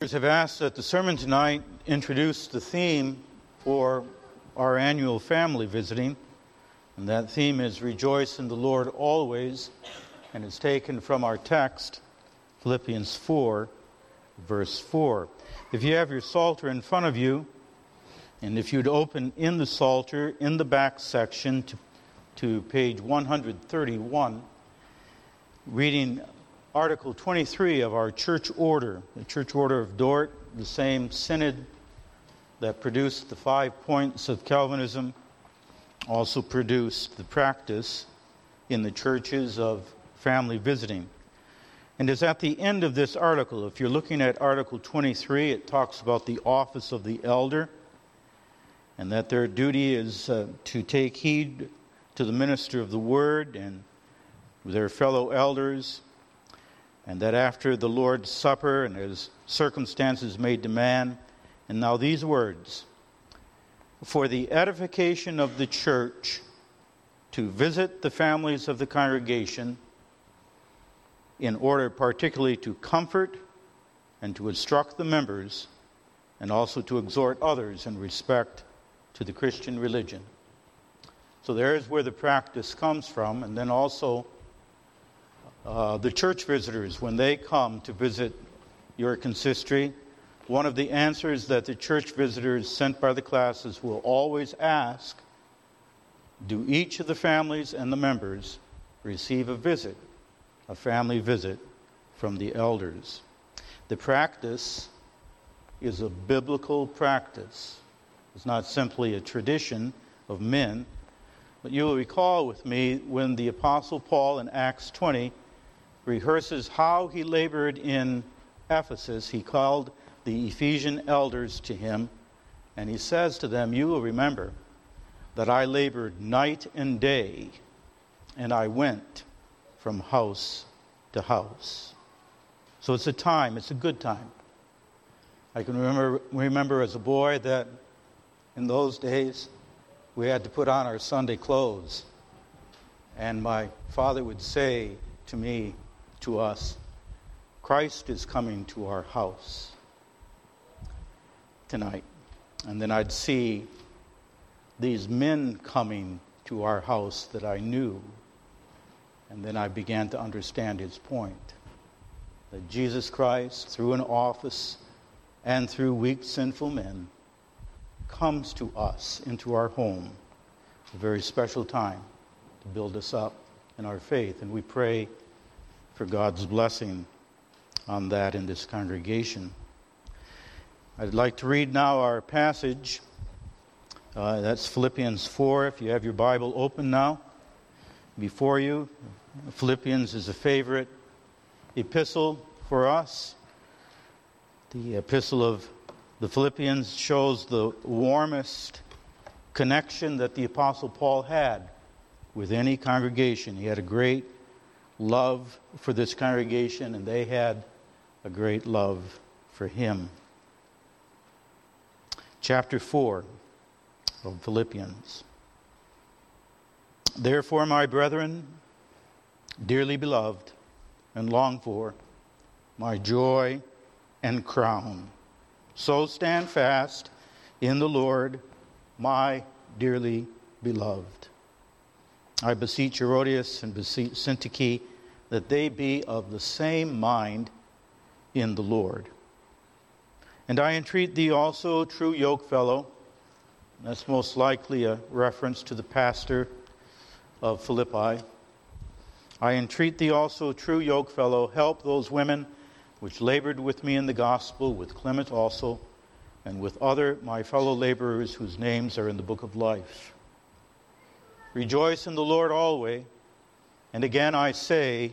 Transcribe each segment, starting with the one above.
have asked that the sermon tonight introduce the theme for our annual family visiting, and that theme is Rejoice in the Lord always, and is taken from our text, Philippians 4, verse 4. If you have your Psalter in front of you, and if you'd open in the Psalter in the back section to, to page 131, reading Article 23 of our church order, the church order of Dort, the same synod that produced the five points of Calvinism, also produced the practice in the churches of family visiting. And is at the end of this article. If you're looking at Article 23, it talks about the office of the elder and that their duty is uh, to take heed to the minister of the word and their fellow elders and that after the Lord's Supper and as circumstances may demand, and now these words for the edification of the church to visit the families of the congregation in order particularly to comfort and to instruct the members and also to exhort others in respect to the Christian religion. So there's where the practice comes from, and then also uh, the church visitors, when they come to visit your consistory, one of the answers that the church visitors sent by the classis will always ask Do each of the families and the members receive a visit, a family visit from the elders? The practice is a biblical practice. It's not simply a tradition of men. But you will recall with me when the Apostle Paul in Acts 20 rehearses how he labored in Ephesus. He called the Ephesian elders to him, and he says to them, You will remember that I labored night and day, and I went from house to house. So it's a time, it's a good time. I can remember, remember as a boy that in those days we had to put on our Sunday clothes. And my father would say to me, to us Christ is coming to our house tonight. And then I'd see these men coming to our house that I knew. And then I began to understand his point that Jesus Christ, through an office and through weak, sinful men, comes to us into our home, a very special time to build us up in our faith. And we pray for God's blessing on that in this congregation. I'd like to read now our passage. Uh, that's Philippians 4. If you have your Bible open now before you, Philippians is a favorite epistle for us. The epistle of the Philippians shows the warmest connection that the Apostle Paul had with any congregation. He had a great love for this congregation, and they had a great love for him. Chapter 4 of Philippians. Therefore, my brethren, dearly beloved and longed for, my joy and crown, so stand fast in the Lord, my dearly beloved. I beseech Euodias and beseech Syntyche that they be of the same mind in the Lord. And I entreat thee also, true yokefellow, that's most likely a reference to the pastor of Philippi. I entreat thee also, true yokefellow, help those women which labored with me in the gospel, with Clement also, and with other my fellow laborers whose names are in the book of life. Rejoice in the Lord always. And again I say,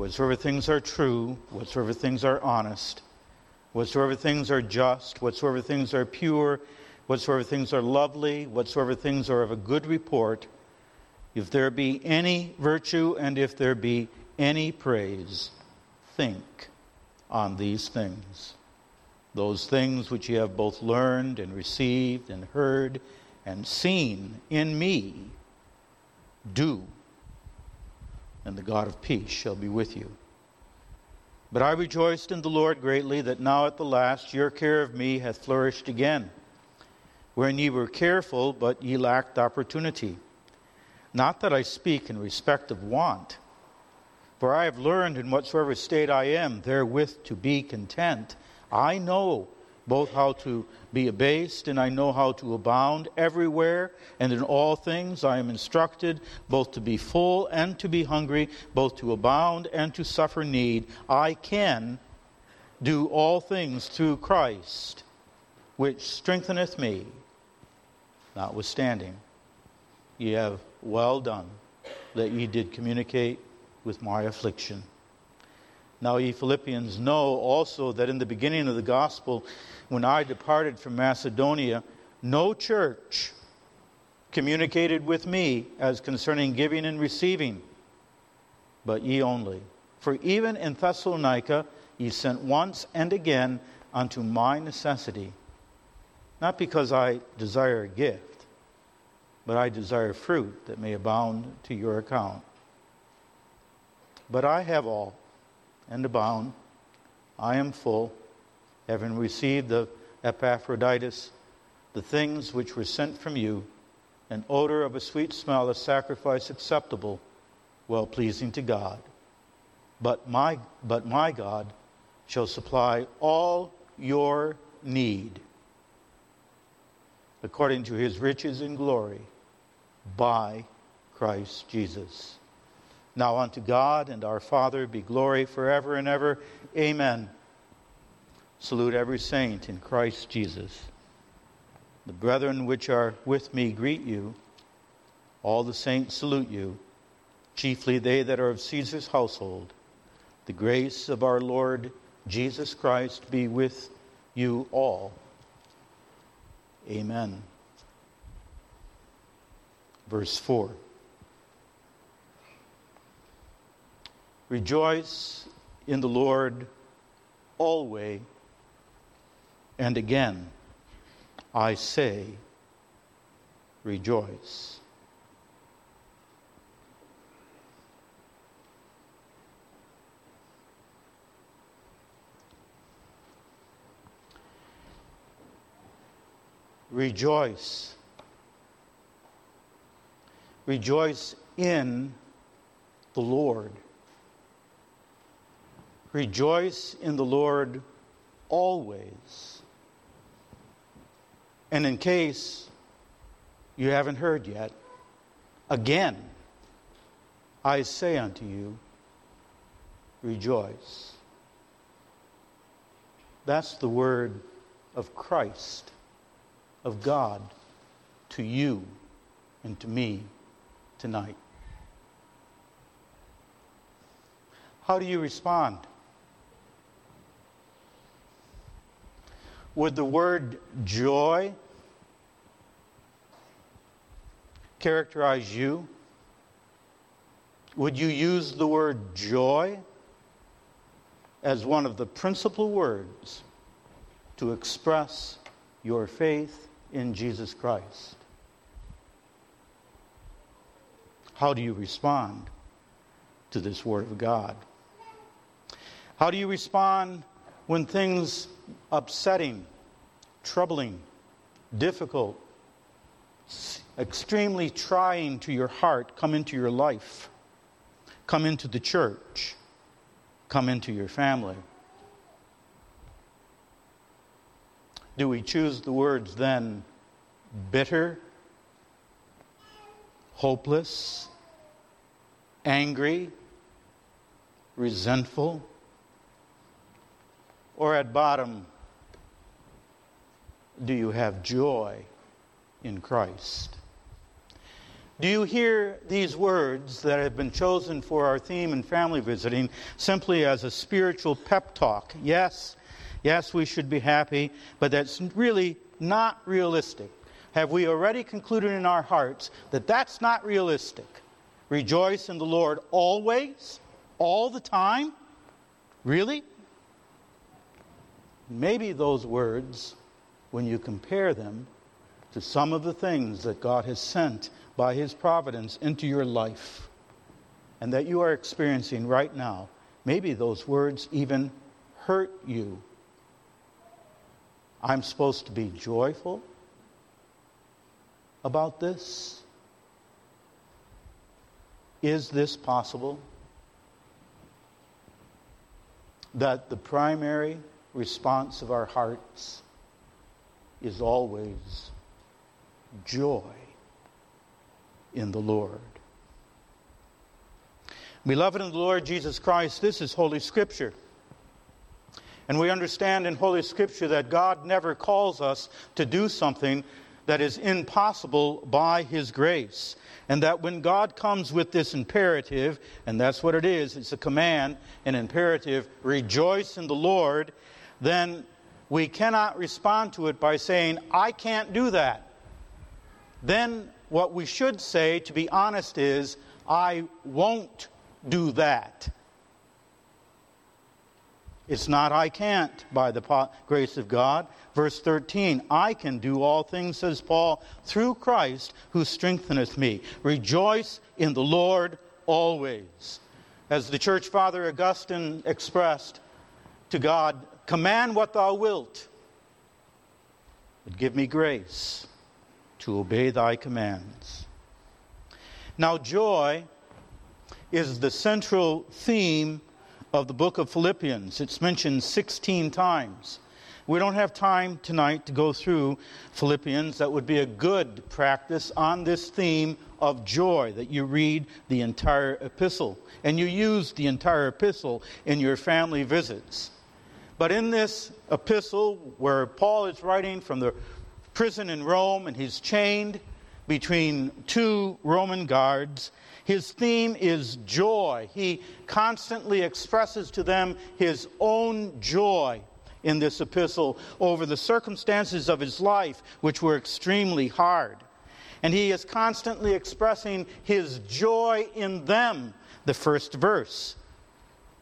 whatsoever things are true, whatsoever things are honest, whatsoever things are just, whatsoever things are pure, whatsoever things are lovely, whatsoever things are of a good report, if there be any virtue and if there be any praise, think on these things. Those things which ye have both learned and received and heard and seen in me, do, and the God of peace shall be with you. But I rejoiced in the Lord greatly that now at the last your care of me hath flourished again, wherein ye were careful, but ye lacked opportunity. Not that I speak in respect of want, for I have learned in whatsoever state I am therewith to be content. I know both how to be abased and I know how to abound everywhere and in all things I am instructed both to be full and to be hungry, both to abound and to suffer need. I can do all things through Christ, which strengtheneth me. Notwithstanding, ye have well done that ye did communicate with my affliction. Now, ye Philippians know also that in the beginning of the gospel, when I departed from Macedonia, no church communicated with me as concerning giving and receiving, but ye only. For even in Thessalonica ye sent once and again unto my necessity, not because I desire a gift, but I desire fruit that may abound to your account. But I have all and abound. I am full, having received the Epaphroditus, the things which were sent from you, an odor of a sweet smell, a sacrifice acceptable, well pleasing to God. But my, but my God shall supply all your need according to his riches in glory by Christ Jesus. Now unto God and our Father be glory forever and ever. Amen. Salute every saint in Christ Jesus. The brethren which are with me greet you. All the saints salute you, chiefly they that are of Caesar's household. The grace of our Lord Jesus Christ be with you all. Amen. Verse 4. Rejoice in the Lord always. And again, I say, rejoice. Rejoice. Rejoice in the Lord. Rejoice in the Lord always. And in case you haven't heard yet, again, I say unto you, rejoice. That's the word of Christ, of God, to you and to me tonight. How do you respond? Would the word joy characterize you? Would you use the word joy as one of the principal words to express your faith in Jesus Christ? How do you respond to this Word of God? How do you respond when things upsetting, troubling, difficult, extremely trying to your heart come into your life, come into the church, come into your family. Do we choose the words then bitter, hopeless, angry, resentful? Or at bottom, do you have joy in Christ? Do you hear these words that have been chosen for our theme in family visiting simply as a spiritual pep talk? Yes, yes, we should be happy, but that's really not realistic? Have we already concluded in our hearts that that's not realistic? Rejoice in the Lord always, all the time? Really? Maybe those words, when you compare them to some of the things that God has sent by His providence into your life and that you are experiencing right now, maybe those words even hurt you. I'm supposed to be joyful about this? Is this possible? That the primary response of our hearts is always joy in the Lord. Beloved in the Lord Jesus Christ, this is Holy Scripture. And we understand in Holy Scripture that God never calls us to do something that is impossible by His grace. And that when God comes with this imperative, and that's what it is, it's a command, an imperative, rejoice in the Lord, then we cannot respond to it by saying, I can't do that. Then what we should say, to be honest, is, I won't do that. It's not I can't by the grace of God. Verse 13, I can do all things, says Paul, through Christ who strengtheneth me. Rejoice in the Lord always. As the church father Augustine expressed to God, Command what thou wilt, but give me grace to obey thy commands. Now, joy is the central theme of the book of Philippians. It's mentioned 16 times. We don't have time tonight to go through Philippians. That would be a good practice on this theme of joy, that you read the entire epistle and you use the entire epistle in your family visits. But in this epistle, where Paul is writing from the prison in Rome and he's chained between two Roman guards, his theme is joy. He constantly expresses to them his own joy in this epistle over the circumstances of his life, which were extremely hard. And he is constantly expressing his joy in them, the first verse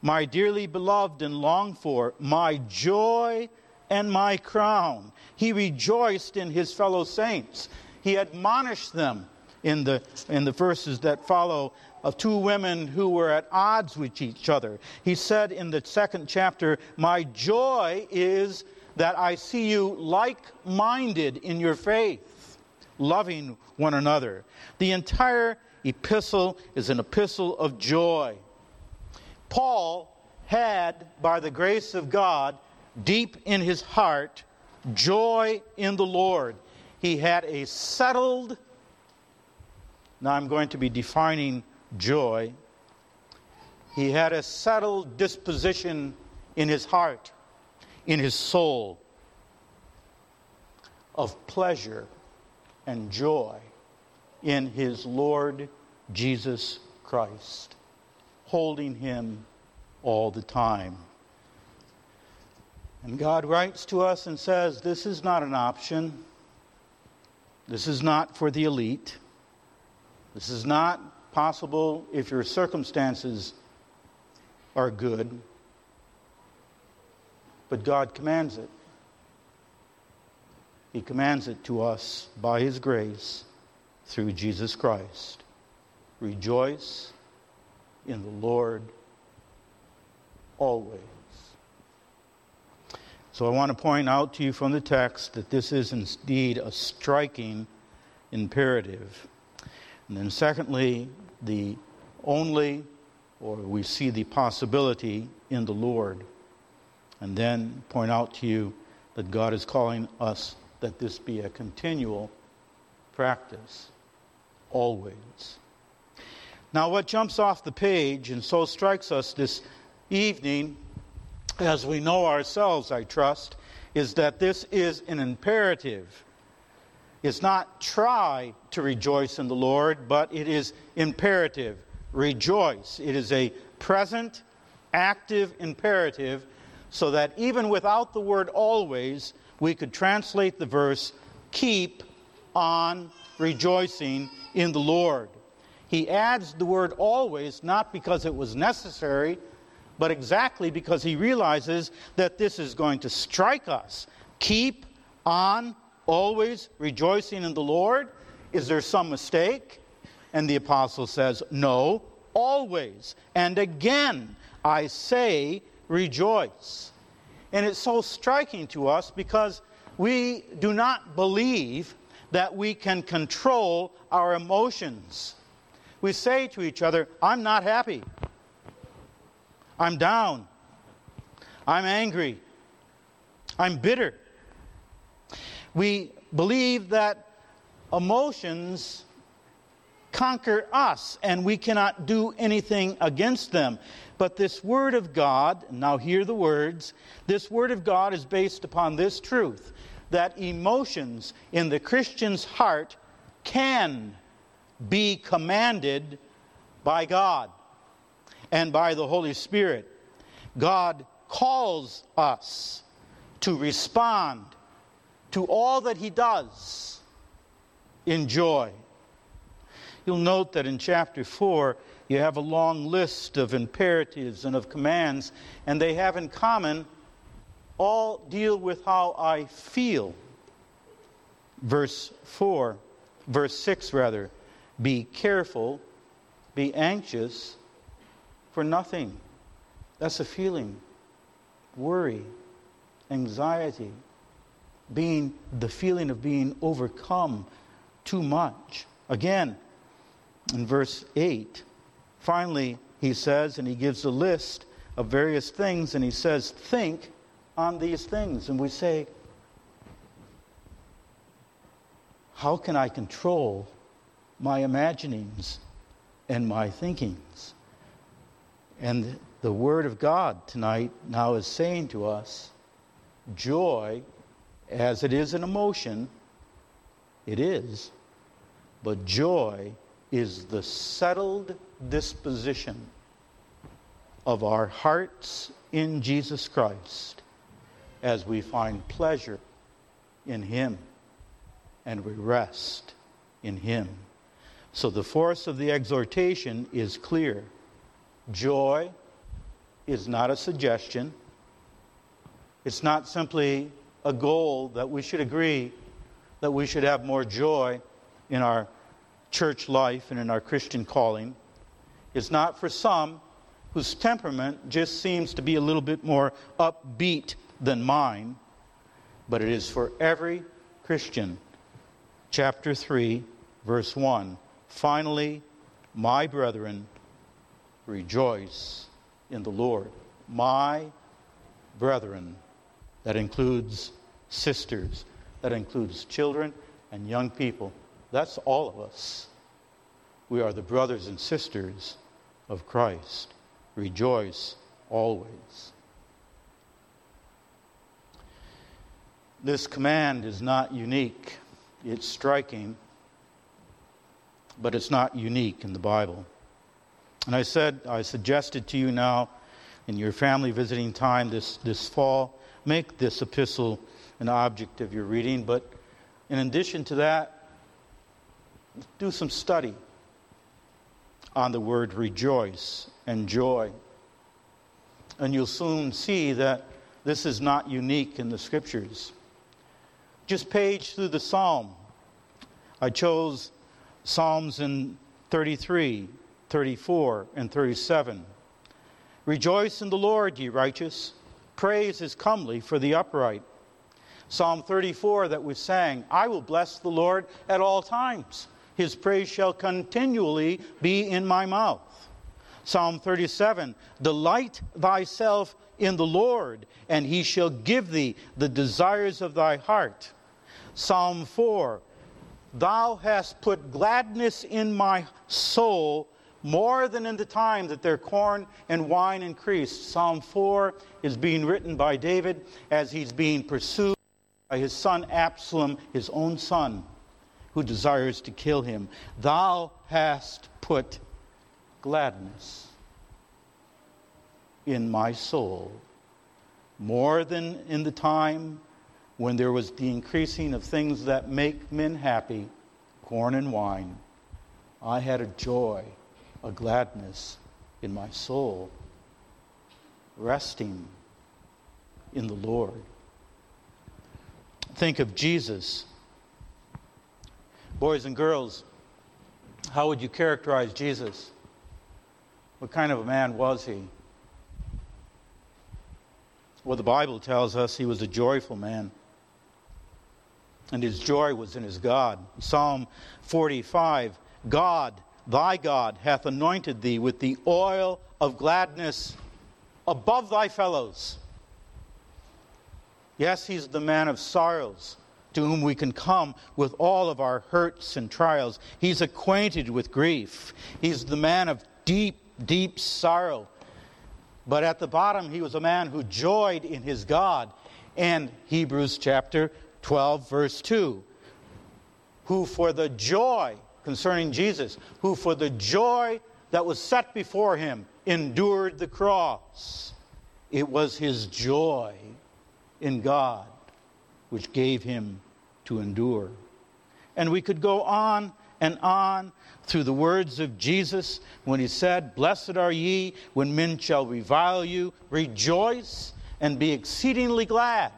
my dearly beloved and longed for, my joy and my crown. He rejoiced in his fellow saints. He admonished them in the, in the verses that follow of two women who were at odds with each other. He said in the second chapter, My joy is that I see you like minded in your faith, loving one another. The entire epistle is an epistle of joy. Paul had, by the grace of God, deep in his heart, joy in the Lord. He had a settled, now I'm going to be defining joy. He had a settled disposition in his heart, in his soul, of pleasure and joy in his Lord Jesus Christ holding him all the time. And God writes to us and says, This is not an option. This is not for the elite. This is not possible if your circumstances are good. But God commands it. He commands it to us by His grace through Jesus Christ. Rejoice in the Lord always. So I want to point out to you from the text that this is indeed a striking imperative. And then, secondly, the only, or we see the possibility in the Lord. And then point out to you that God is calling us that this be a continual practice, always. Now, what jumps off the page and so strikes us this evening, as we know ourselves, I trust, is that this is an imperative. It's not try to rejoice in the Lord, but it is imperative. Rejoice. It is a present, active imperative, so that even without the word always, we could translate the verse, keep on rejoicing in the Lord. He adds the word always, not because it was necessary, but exactly because he realizes that this is going to strike us. Keep on always rejoicing in the Lord. Is there some mistake? And the apostle says, No, always. And again, I say, rejoice. And it's so striking to us because we do not believe that we can control our emotions. We say to each other, I'm not happy. I'm down. I'm angry. I'm bitter. We believe that emotions conquer us and we cannot do anything against them. But this Word of God, now hear the words, this Word of God is based upon this truth that emotions in the Christian's heart can be commanded by God and by the Holy Spirit. God calls us to respond to all that He does in joy. You'll note that in chapter 4, you have a long list of imperatives and of commands, and they have in common all deal with how I feel. Verse 4, verse 6 rather, be careful, be anxious for nothing. That's a feeling. Worry, anxiety, being the feeling of being overcome too much. Again, in verse 8, finally, he says, and he gives a list of various things, and he says, Think on these things. And we say, How can I control my imaginings and my thinkings? And the Word of God tonight now is saying to us joy, as it is an emotion, it is, but joy is the settled disposition of our hearts in Jesus Christ as we find pleasure in Him and we rest in Him. So the force of the exhortation is clear. Joy is not a suggestion, it's not simply a goal that we should agree that we should have more joy in our church life and in our Christian calling. It's not for some whose temperament just seems to be a little bit more upbeat than mine, but it is for every Christian. Chapter 3, verse 1. Finally, my brethren, rejoice in the Lord. My brethren, that includes sisters, that includes children and young people. That's all of us. We are the brothers and sisters of Christ. Rejoice always. This command is not unique. It's striking, but it's not unique in the Bible. And I said, I suggested to you now in your family visiting time this, this fall, make this epistle an object of your reading. But in addition to that, do some study on the word rejoice and joy. And you'll soon see that this is not unique in the scriptures. Just page through the psalm. I chose Psalms in 33, 34, and 37. Rejoice in the Lord, ye righteous. Praise is comely for the upright. Psalm 34 that we sang I will bless the Lord at all times. His praise shall continually be in my mouth. Psalm 37 Delight thyself in the Lord, and he shall give thee the desires of thy heart. Psalm 4 Thou hast put gladness in my soul more than in the time that their corn and wine increased. Psalm 4 is being written by David as he's being pursued by his son Absalom, his own son, who desires to kill him. Thou hast put gladness in my soul more than in the time when there was the increasing of things that make men happy, corn and wine, I had a joy, a gladness in my soul, resting in the Lord. Think of Jesus. Boys and girls, how would you characterize Jesus? What kind of a man was he? Well, the Bible tells us he was a joyful man. And his joy was in his God. Psalm 45 God, thy God, hath anointed thee with the oil of gladness above thy fellows. Yes, he's the man of sorrows to whom we can come with all of our hurts and trials. He's acquainted with grief. He's the man of deep, deep sorrow. But at the bottom, he was a man who joyed in his God. And Hebrews chapter 12, verse 2 who for the joy concerning Jesus, who for the joy that was set before him endured the cross. It was his joy in God which gave him to endure. And we could go on and on through the words of Jesus when he said, Blessed are ye when men shall revile you, rejoice and be exceedingly glad.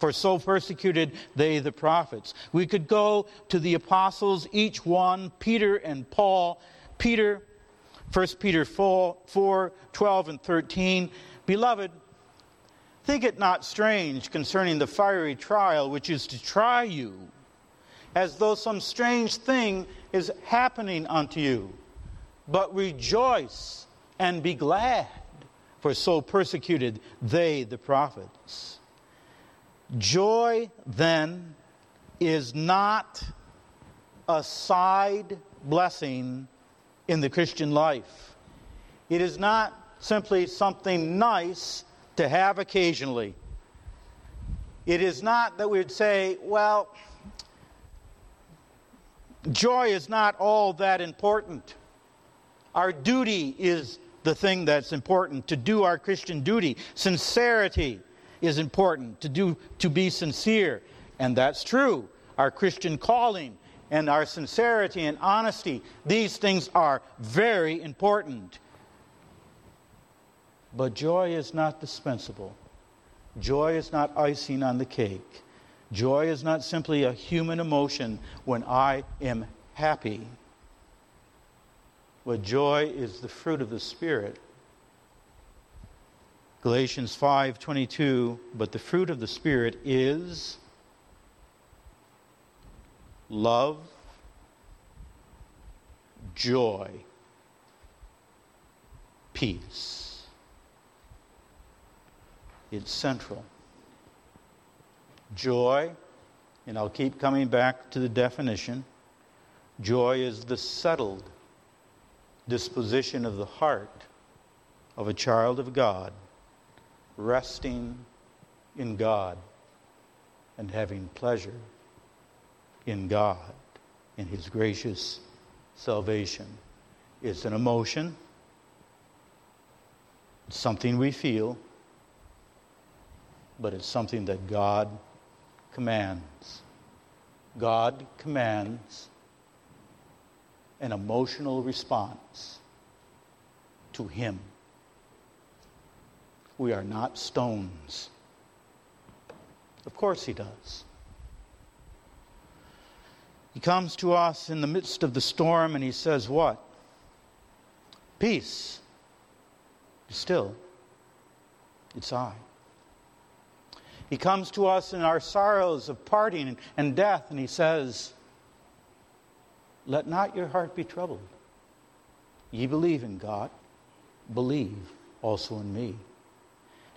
For so persecuted they the prophets. We could go to the apostles, each one, Peter and Paul. Peter, 1 Peter 4, 4 12 and 13. Beloved, Think it not strange concerning the fiery trial which is to try you, as though some strange thing is happening unto you. But rejoice and be glad, for so persecuted they the prophets. Joy, then, is not a side blessing in the Christian life. It is not simply something nice to have occasionally. It is not that we would say, well, joy is not all that important. Our duty is the thing that's important to do our Christian duty. Sincerity is important to do to be sincere, and that's true. Our Christian calling and our sincerity and honesty, these things are very important. But joy is not dispensable. Joy is not icing on the cake. Joy is not simply a human emotion when I am happy. But joy is the fruit of the Spirit. Galatians 5:22 but the fruit of the spirit is love joy peace it's central. Joy, and I'll keep coming back to the definition joy is the settled disposition of the heart of a child of God, resting in God and having pleasure in God, in His gracious salvation. It's an emotion, it's something we feel but it's something that God commands. God commands an emotional response to Him. We are not stones. Of course, He does. He comes to us in the midst of the storm and He says, What? Peace. Still, it's I. He comes to us in our sorrows of parting and death, and he says, Let not your heart be troubled. Ye believe in God, believe also in me.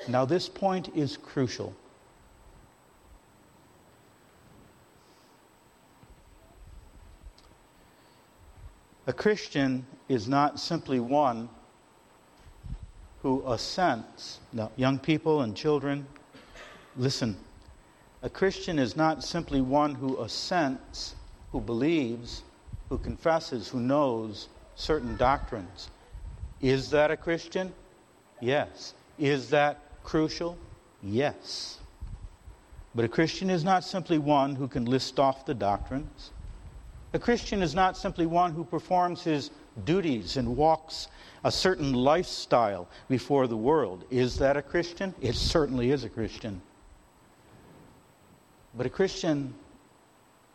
Now, this point is crucial. A Christian is not simply one who assents. Now, young people and children, Listen, a Christian is not simply one who assents, who believes, who confesses, who knows certain doctrines. Is that a Christian? Yes. Is that crucial? Yes. But a Christian is not simply one who can list off the doctrines. A Christian is not simply one who performs his duties and walks a certain lifestyle before the world. Is that a Christian? It certainly is a Christian. But a Christian,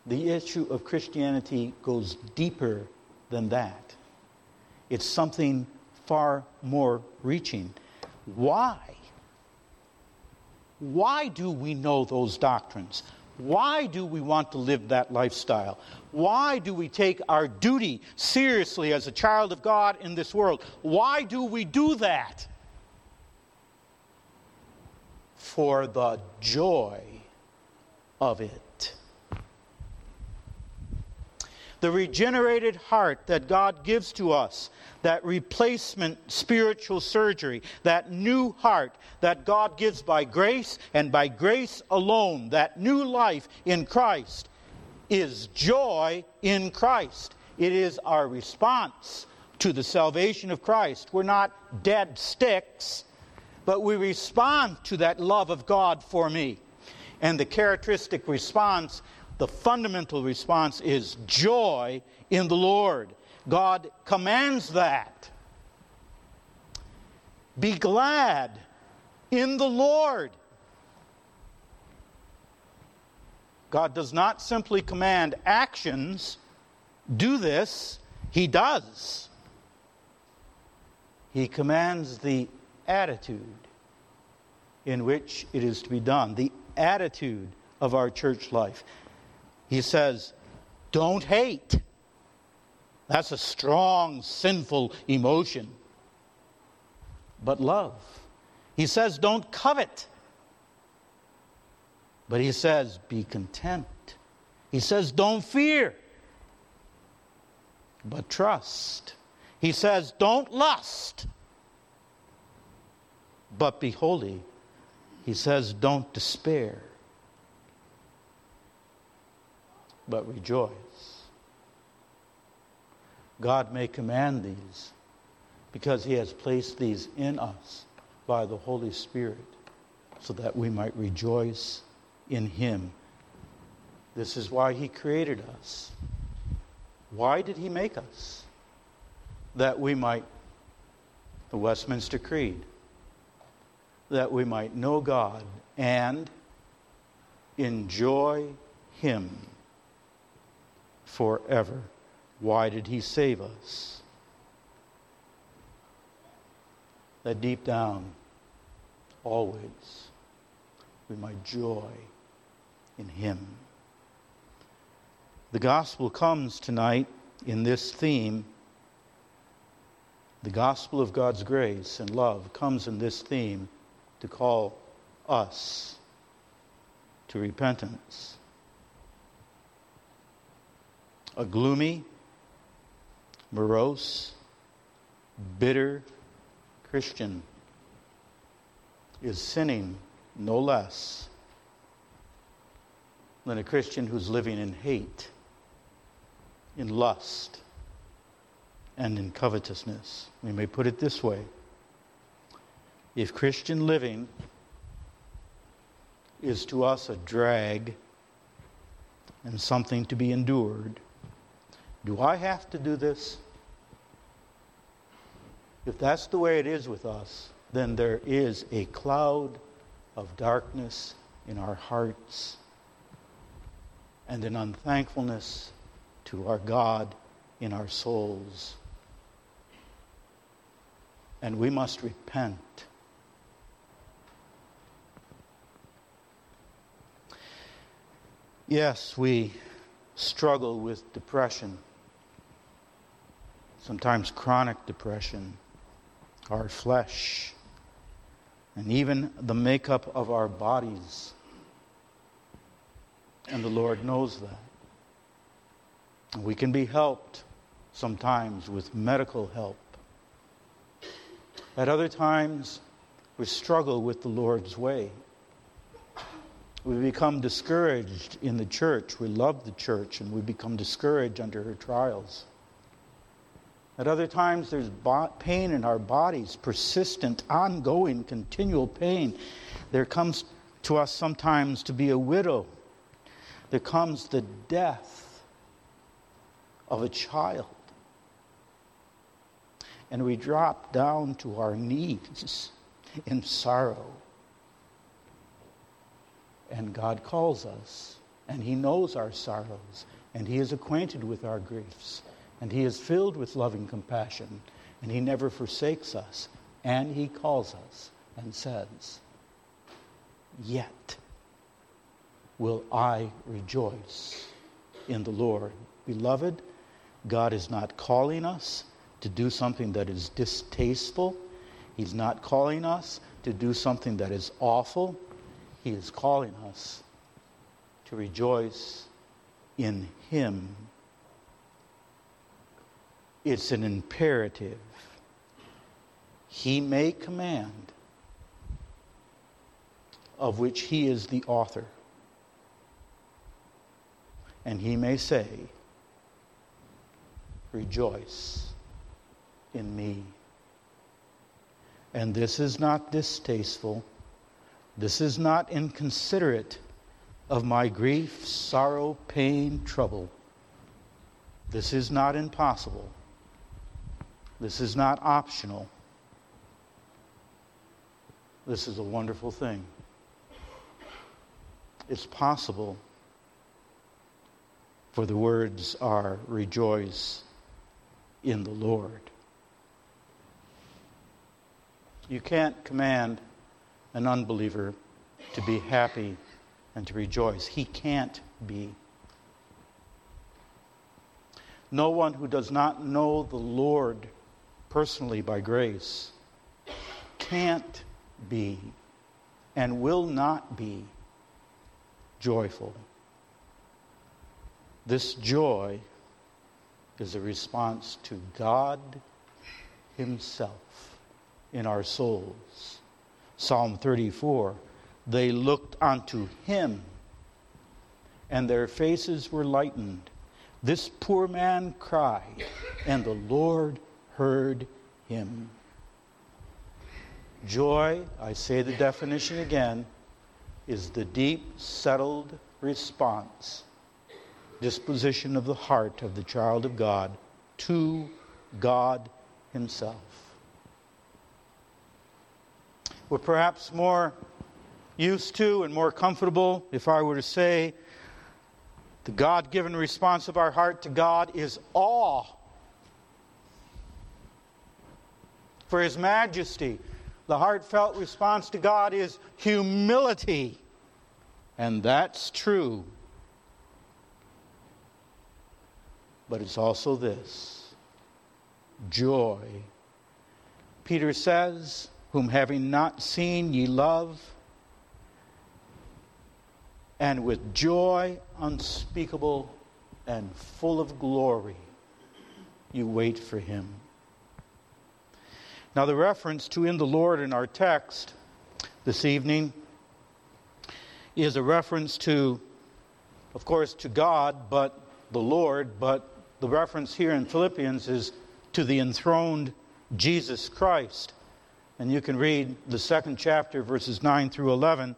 the issue of Christianity goes deeper than that. It's something far more reaching. Why? Why do we know those doctrines? Why do we want to live that lifestyle? Why do we take our duty seriously as a child of God in this world? Why do we do that? For the joy of it. The regenerated heart that God gives to us that replacement spiritual surgery, that new heart that God gives by grace and by grace alone, that new life in Christ, is joy in Christ. It is our response to the salvation of Christ. We're not dead sticks, but we respond to that love of God for me. And the characteristic response, the fundamental response, is joy in the Lord. God commands that. Be glad in the Lord. God does not simply command actions, do this, He does. He commands the attitude in which it is to be done, the attitude of our church life. He says, Don't hate. That's a strong, sinful emotion. But love. He says, don't covet. But he says, be content. He says, don't fear, but trust. He says, don't lust, but be holy. He says, don't despair, but rejoice. God may command these because He has placed these in us by the Holy Spirit so that we might rejoice in Him. This is why He created us. Why did He make us? That we might, the Westminster Creed, that we might know God and enjoy Him forever. Why did he save us? That deep down, always, we might joy in him. The gospel comes tonight in this theme. The gospel of God's grace and love comes in this theme to call us to repentance. A gloomy, morose, bitter Christian is sinning no less than a Christian who's living in hate, in lust, and in covetousness. We may put it this way if Christian living is to us a drag and something to be endured, do I have to do this? If that's the way it is with us, then there is a cloud of darkness in our hearts and an unthankfulness to our God in our souls. And we must repent. Yes, we struggle with depression sometimes chronic depression, our flesh, and even the makeup of our bodies. And the Lord knows that. We can be helped sometimes with medical help. At other times, we struggle with the Lord's way. We become discouraged in the church. We love the church, and we become discouraged under her trials. At other times, there's pain in our bodies, persistent, ongoing, continual pain. There comes to us sometimes to be a widow. There comes the death of a child. And we drop down to our knees in sorrow. And God calls us, and He knows our sorrows, and He is acquainted with our griefs, and He is filled with loving compassion, and He never forsakes us, and He calls us and says, Yet will I rejoice in the Lord. Beloved, God is not calling us to do something that is distasteful. He's not calling us to do something that is awful. He is calling us to rejoice in Him. It's an imperative. He may command, of which He is the author. And He may say, Rejoice in me. And this is not distasteful. This is not inconsiderate of my grief, sorrow, pain, trouble. This is not impossible. This is not optional. This is a wonderful thing. It's possible, for the words are rejoice in the Lord. You can't command an unbeliever to be happy and to rejoice. He can't be. No one who does not know the Lord personally by grace can't be and will not be joyful. This joy is a response to God Himself in our souls. Psalm 34 they looked unto him, and their faces were lightened. This poor man cried, and the Lord heard him. Joy, I say the definition again, is the deep, settled response, disposition of the heart of the child of God to God Himself. We're perhaps more used to and more comfortable if I were to say the God given response of our heart to God is awe for His majesty. The heartfelt response to God is humility. And that's true. But it's also this joy. Peter says, whom having not seen ye love, and with joy unspeakable and full of glory you wait for him. Now, the reference to in the Lord in our text this evening is a reference to, of course, to God, but the Lord, but the reference here in Philippians is to the enthroned Jesus Christ. And you can read the second chapter, verses 9 through 11,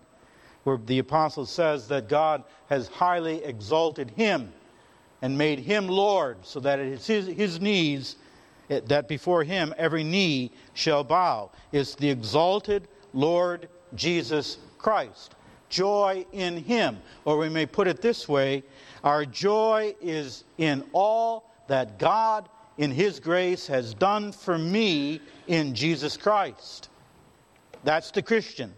where the apostle says that God has highly exalted him and made him Lord, so that it is his, his knees, that before him every knee shall bow. It's the exalted Lord Jesus Christ. Joy in him. Or we may put it this way our joy is in all that God in His grace has done for me in Jesus Christ. That's the Christian.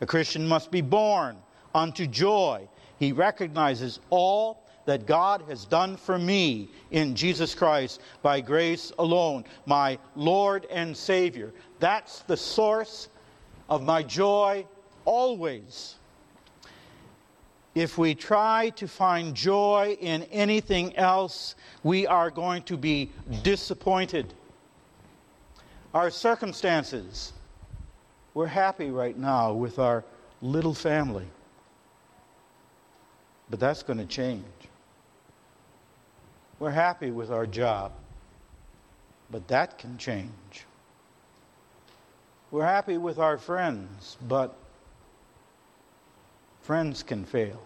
A Christian must be born unto joy. He recognizes all that God has done for me in Jesus Christ by grace alone, my Lord and Savior. That's the source of my joy always. If we try to find joy in anything else, we are going to be disappointed. Our circumstances, we're happy right now with our little family. But that's going to change. We're happy with our job. But that can change. We're happy with our friends, but friends can fail.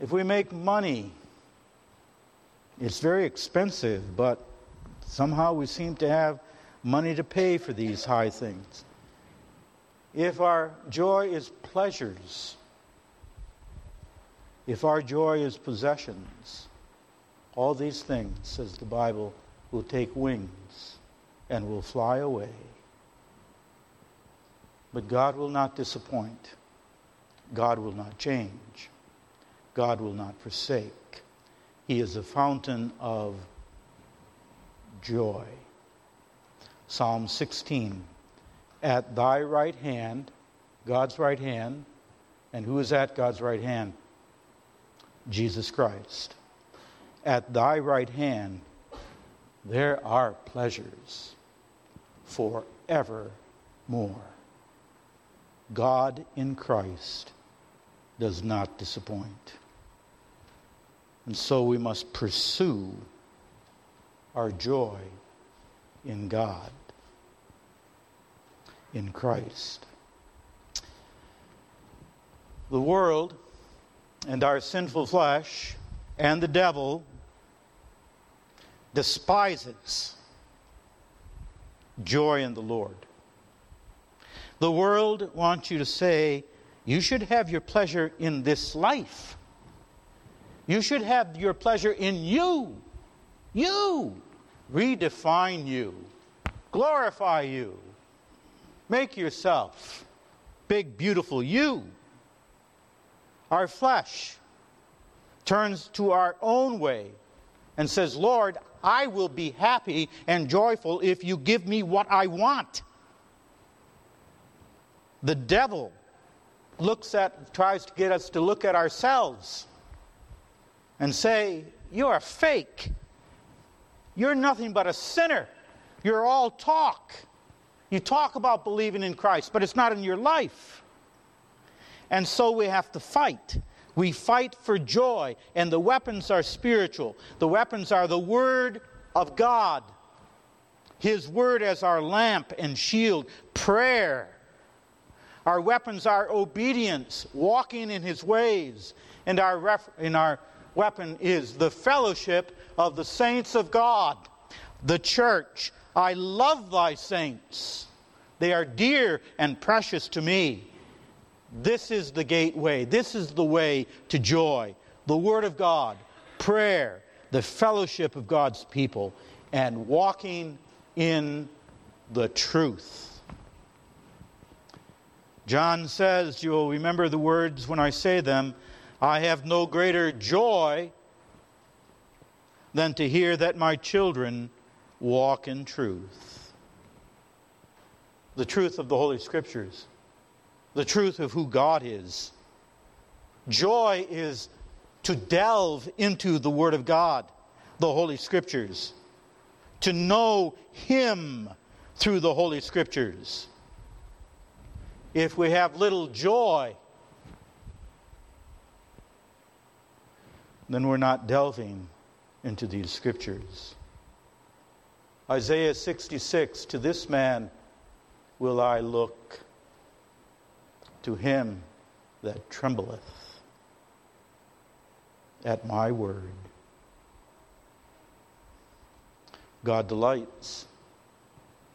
If we make money, it's very expensive, but somehow we seem to have money to pay for these high things. If our joy is pleasures, if our joy is possessions, all these things, says the Bible, will take wings and will fly away. But God will not disappoint. God will not change. God will not forsake. He is a fountain of joy. Psalm 16. At thy right hand, God's right hand, and who is at God's right hand? Jesus Christ. At thy right hand, there are pleasures forevermore. God in Christ does not disappoint. And so we must pursue our joy in God, in Christ. The world and our sinful flesh and the devil despises joy in the Lord. The world wants you to say, you should have your pleasure in this life. You should have your pleasure in you. You. Redefine you. Glorify you. Make yourself big, beautiful you. Our flesh turns to our own way and says, Lord, I will be happy and joyful if you give me what I want. The devil looks at, tries to get us to look at ourselves and say, You're a fake. You're nothing but a sinner. You're all talk. You talk about believing in Christ, but it's not in your life. And so we have to fight. We fight for joy, and the weapons are spiritual. The weapons are the Word of God, His Word as our lamp and shield, prayer. Our weapons are obedience, walking in His ways, and our, ref- and our weapon is the fellowship of the saints of God, the church. I love thy saints. They are dear and precious to me. This is the gateway. This is the way to joy. The Word of God, prayer, the fellowship of God's people, and walking in the truth. John says, you will remember the words when I say them I have no greater joy than to hear that my children walk in truth. The truth of the Holy Scriptures the truth of who God is. Joy is to delve into the Word of God, the Holy Scriptures, to know Him through the Holy Scriptures. If we have little joy, then we're not delving into these Scriptures. Isaiah 66 To this man will I look to him that trembleth at my word. God delights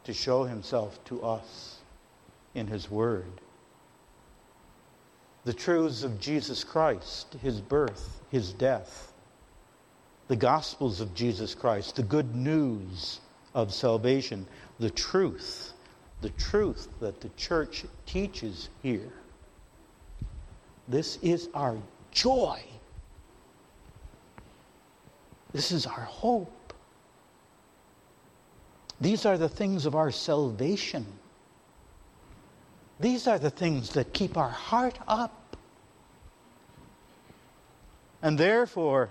to show himself to us in his word. The truths of Jesus Christ, his birth, his death, the gospels of Jesus Christ, the good news of salvation, the truth the truth that the church teaches here. This is our joy. This is our hope. These are the things of our salvation. These are the things that keep our heart up. And therefore,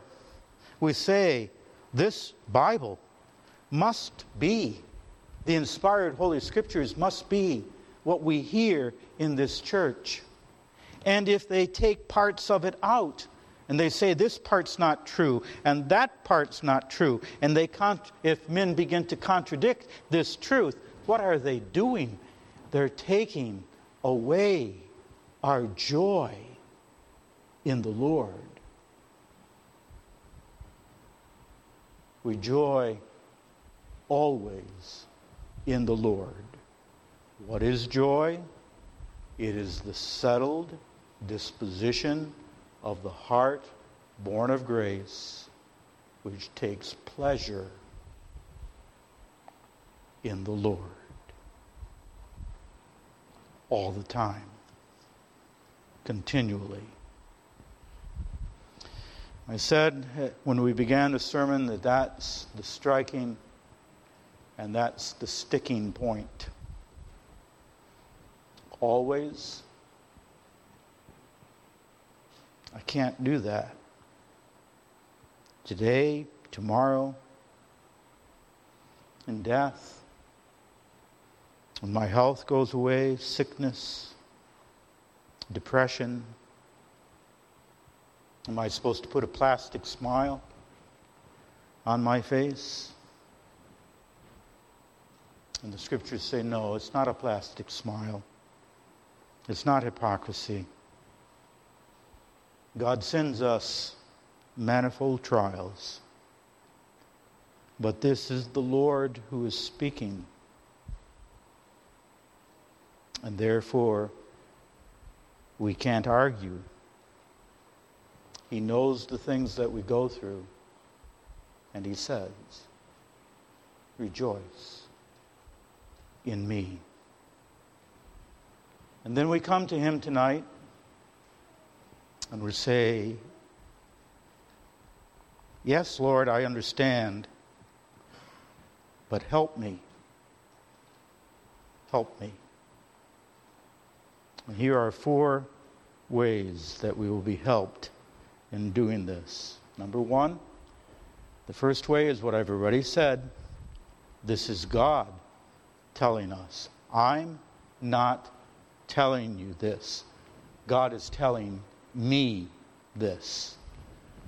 we say this Bible must be the inspired Holy Scriptures must be what we hear in this church. And if they take parts of it out, and they say this part's not true and that part's not true, and they if men begin to contradict this truth, what are they doing? They're taking away our joy in the Lord. We joy always in the Lord. What is joy? It is the settled disposition of the heart born of grace, which takes pleasure in the Lord all the time, continually. I said eh, when we began the sermon that that's the striking and that's the sticking point. Always. I can't do that. Today, tomorrow, in death, when my health goes away, sickness, depression, am I supposed to put a plastic smile on my face? And the scriptures say, no, it's not a plastic smile. It's not hypocrisy. God sends us manifold trials. But this is the Lord who is speaking. And therefore, we can't argue. He knows the things that we go through. And He says, Rejoice in me. And then we come to Him tonight and we say, Yes, Lord, I understand, but help me. Help me. And here are four ways that we will be helped in doing this. Number one, the first way is what I've already said. This is God telling us. I'm not telling you this. God is telling me this.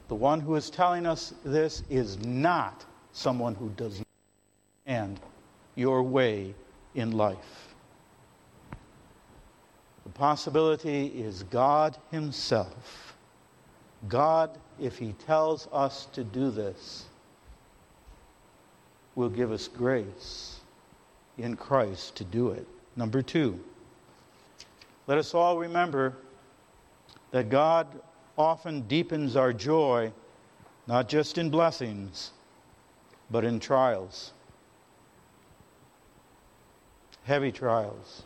The one who is telling us this is not someone who does not understand your way in life. The possibility is God Himself. God, if He tells us to do this, will give us grace in Christ to do it. Number two, let us all remember that God often deepens our joy, not just in blessings, but in trials. Heavy trials,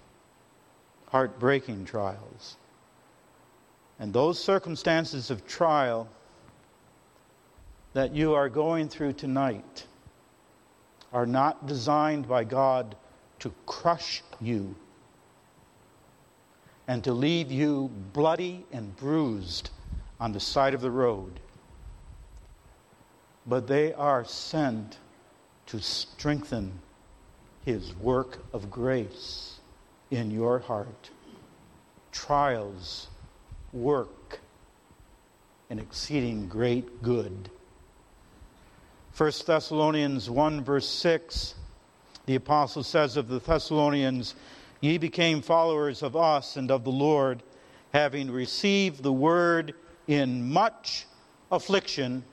heartbreaking trials. And those circumstances of trial that you are going through tonight are not designed by God to crush you and to leave you bloody and bruised on the side of the road. But they are sent to strengthen His work of grace in your heart. Trials work an exceeding great good. 1 Thessalonians 1, verse 6 the apostle says of the Thessalonians, Ye became followers of us and of the Lord, having received the word in much affliction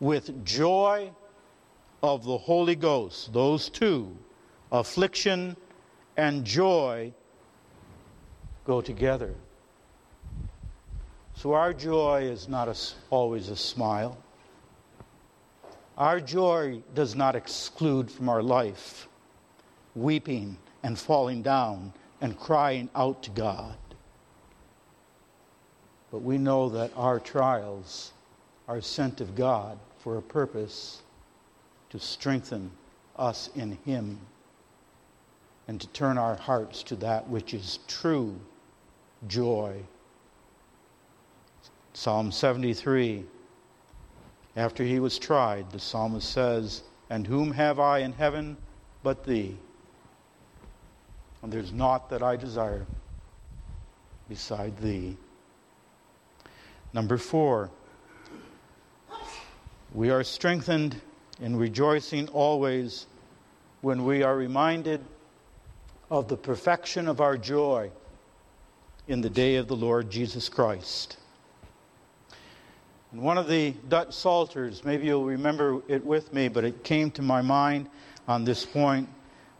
with joy of the Holy Ghost. Those two, affliction and joy, go together. So our joy is not a, always a smile. Our joy does not exclude from our life weeping and falling down and crying out to God. But we know that our trials are sent of God for a purpose to strengthen us in Him and to turn our hearts to that which is true joy. Psalm 73 after he was tried, the psalmist says, And whom have I in heaven but thee? And there's naught that I desire beside thee. Number four, we are strengthened in rejoicing always when we are reminded of the perfection of our joy in the day of the Lord Jesus Christ. One of the Dutch Psalters, maybe you'll remember it with me, but it came to my mind on this point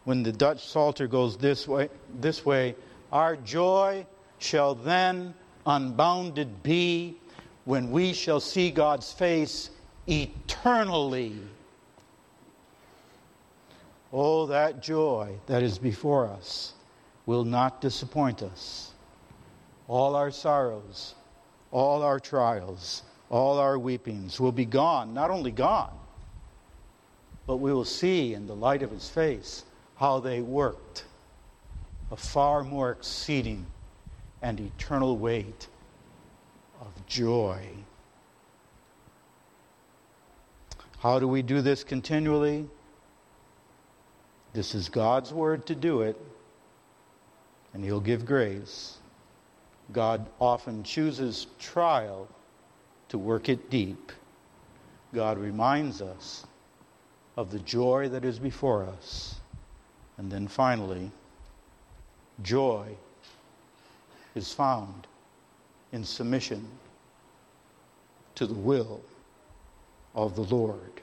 when the Dutch Psalter goes this way, this way Our joy shall then unbounded be when we shall see God's face eternally. Oh, that joy that is before us will not disappoint us. All our sorrows, all our trials, all our weepings will be gone, not only gone, but we will see in the light of his face how they worked a far more exceeding and eternal weight of joy. How do we do this continually? This is God's word to do it, and He'll give grace. God often chooses trial to work it deep. God reminds us of the joy that is before us. And then finally, joy is found in submission to the will of the Lord.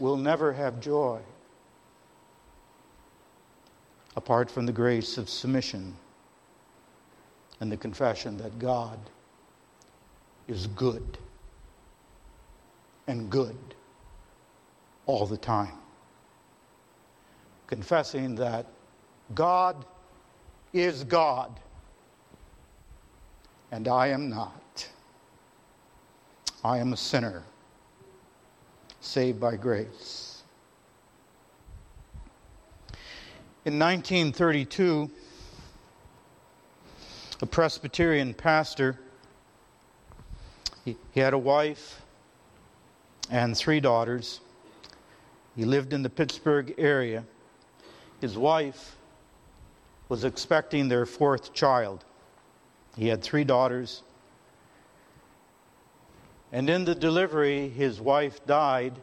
We'll never have joy apart from the grace of submission and the confession that God is good and good all the time. Confessing that God is God and I am not. I am a sinner saved by grace. In 1932, a Presbyterian pastor, he, he had a wife and three daughters. He lived in the Pittsburgh area. His wife was expecting their fourth child. He had three daughters and in the delivery, his wife died,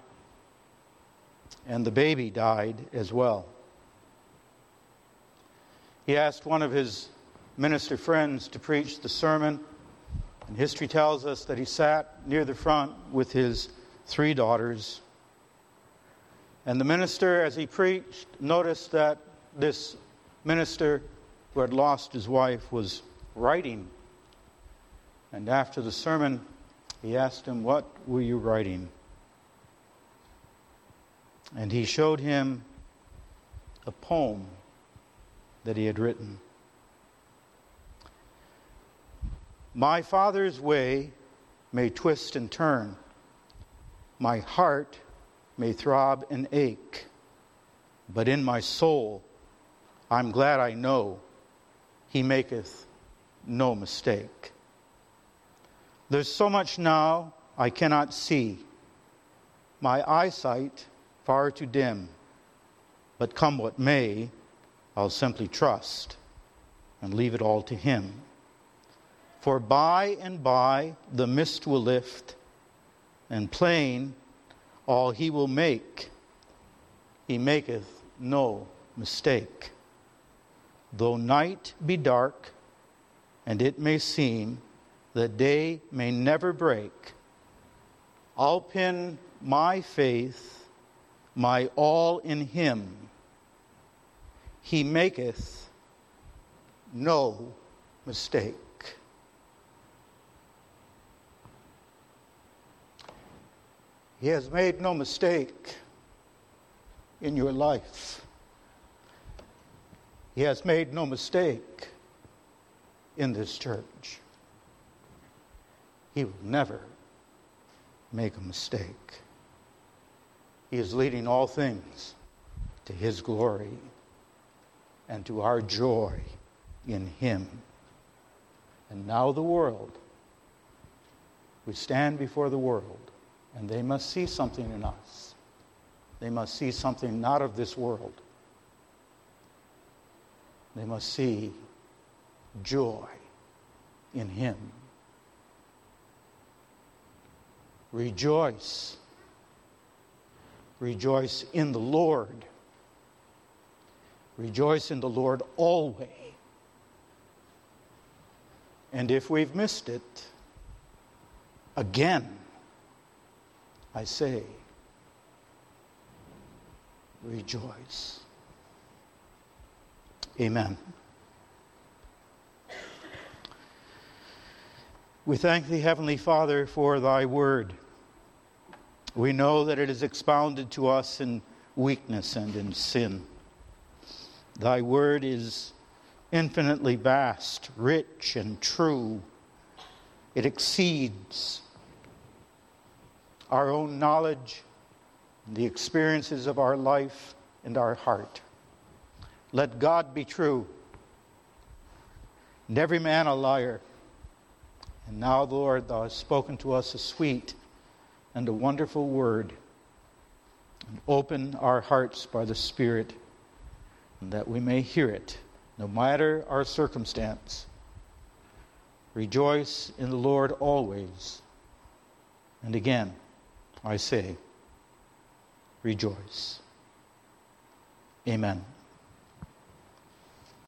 and the baby died as well. He asked one of his minister friends to preach the sermon, and history tells us that he sat near the front with his three daughters. And the minister, as he preached, noticed that this minister who had lost his wife was writing. And after the sermon, he asked him, What were you writing? And he showed him a poem that he had written. My father's way may twist and turn, my heart may throb and ache, but in my soul I'm glad I know he maketh no mistake. There's so much now I cannot see, my eyesight far too dim. But come what may, I'll simply trust and leave it all to Him. For by and by the mist will lift, and plain all He will make. He maketh no mistake. Though night be dark, and it may seem that day may never break. I'll pin my faith, my all in him. He maketh no mistake. He has made no mistake in your life. He has made no mistake in this church. He will never make a mistake. He is leading all things to His glory and to our joy in Him. And now the world, we stand before the world, and they must see something in us. They must see something not of this world. They must see joy in Him. Rejoice. Rejoice in the Lord. Rejoice in the Lord always. And if we've missed it, again, I say, rejoice. Amen. We thank thee, Heavenly Father, for thy word. We know that it is expounded to us in weakness and in sin. Thy word is infinitely vast, rich, and true. It exceeds our own knowledge, the experiences of our life, and our heart. Let God be true, and every man a liar. And now, Lord, thou hast spoken to us a sweet and a wonderful word. And open our hearts by the Spirit, that we may hear it, no matter our circumstance. Rejoice in the Lord always. And again, I say, rejoice. Amen.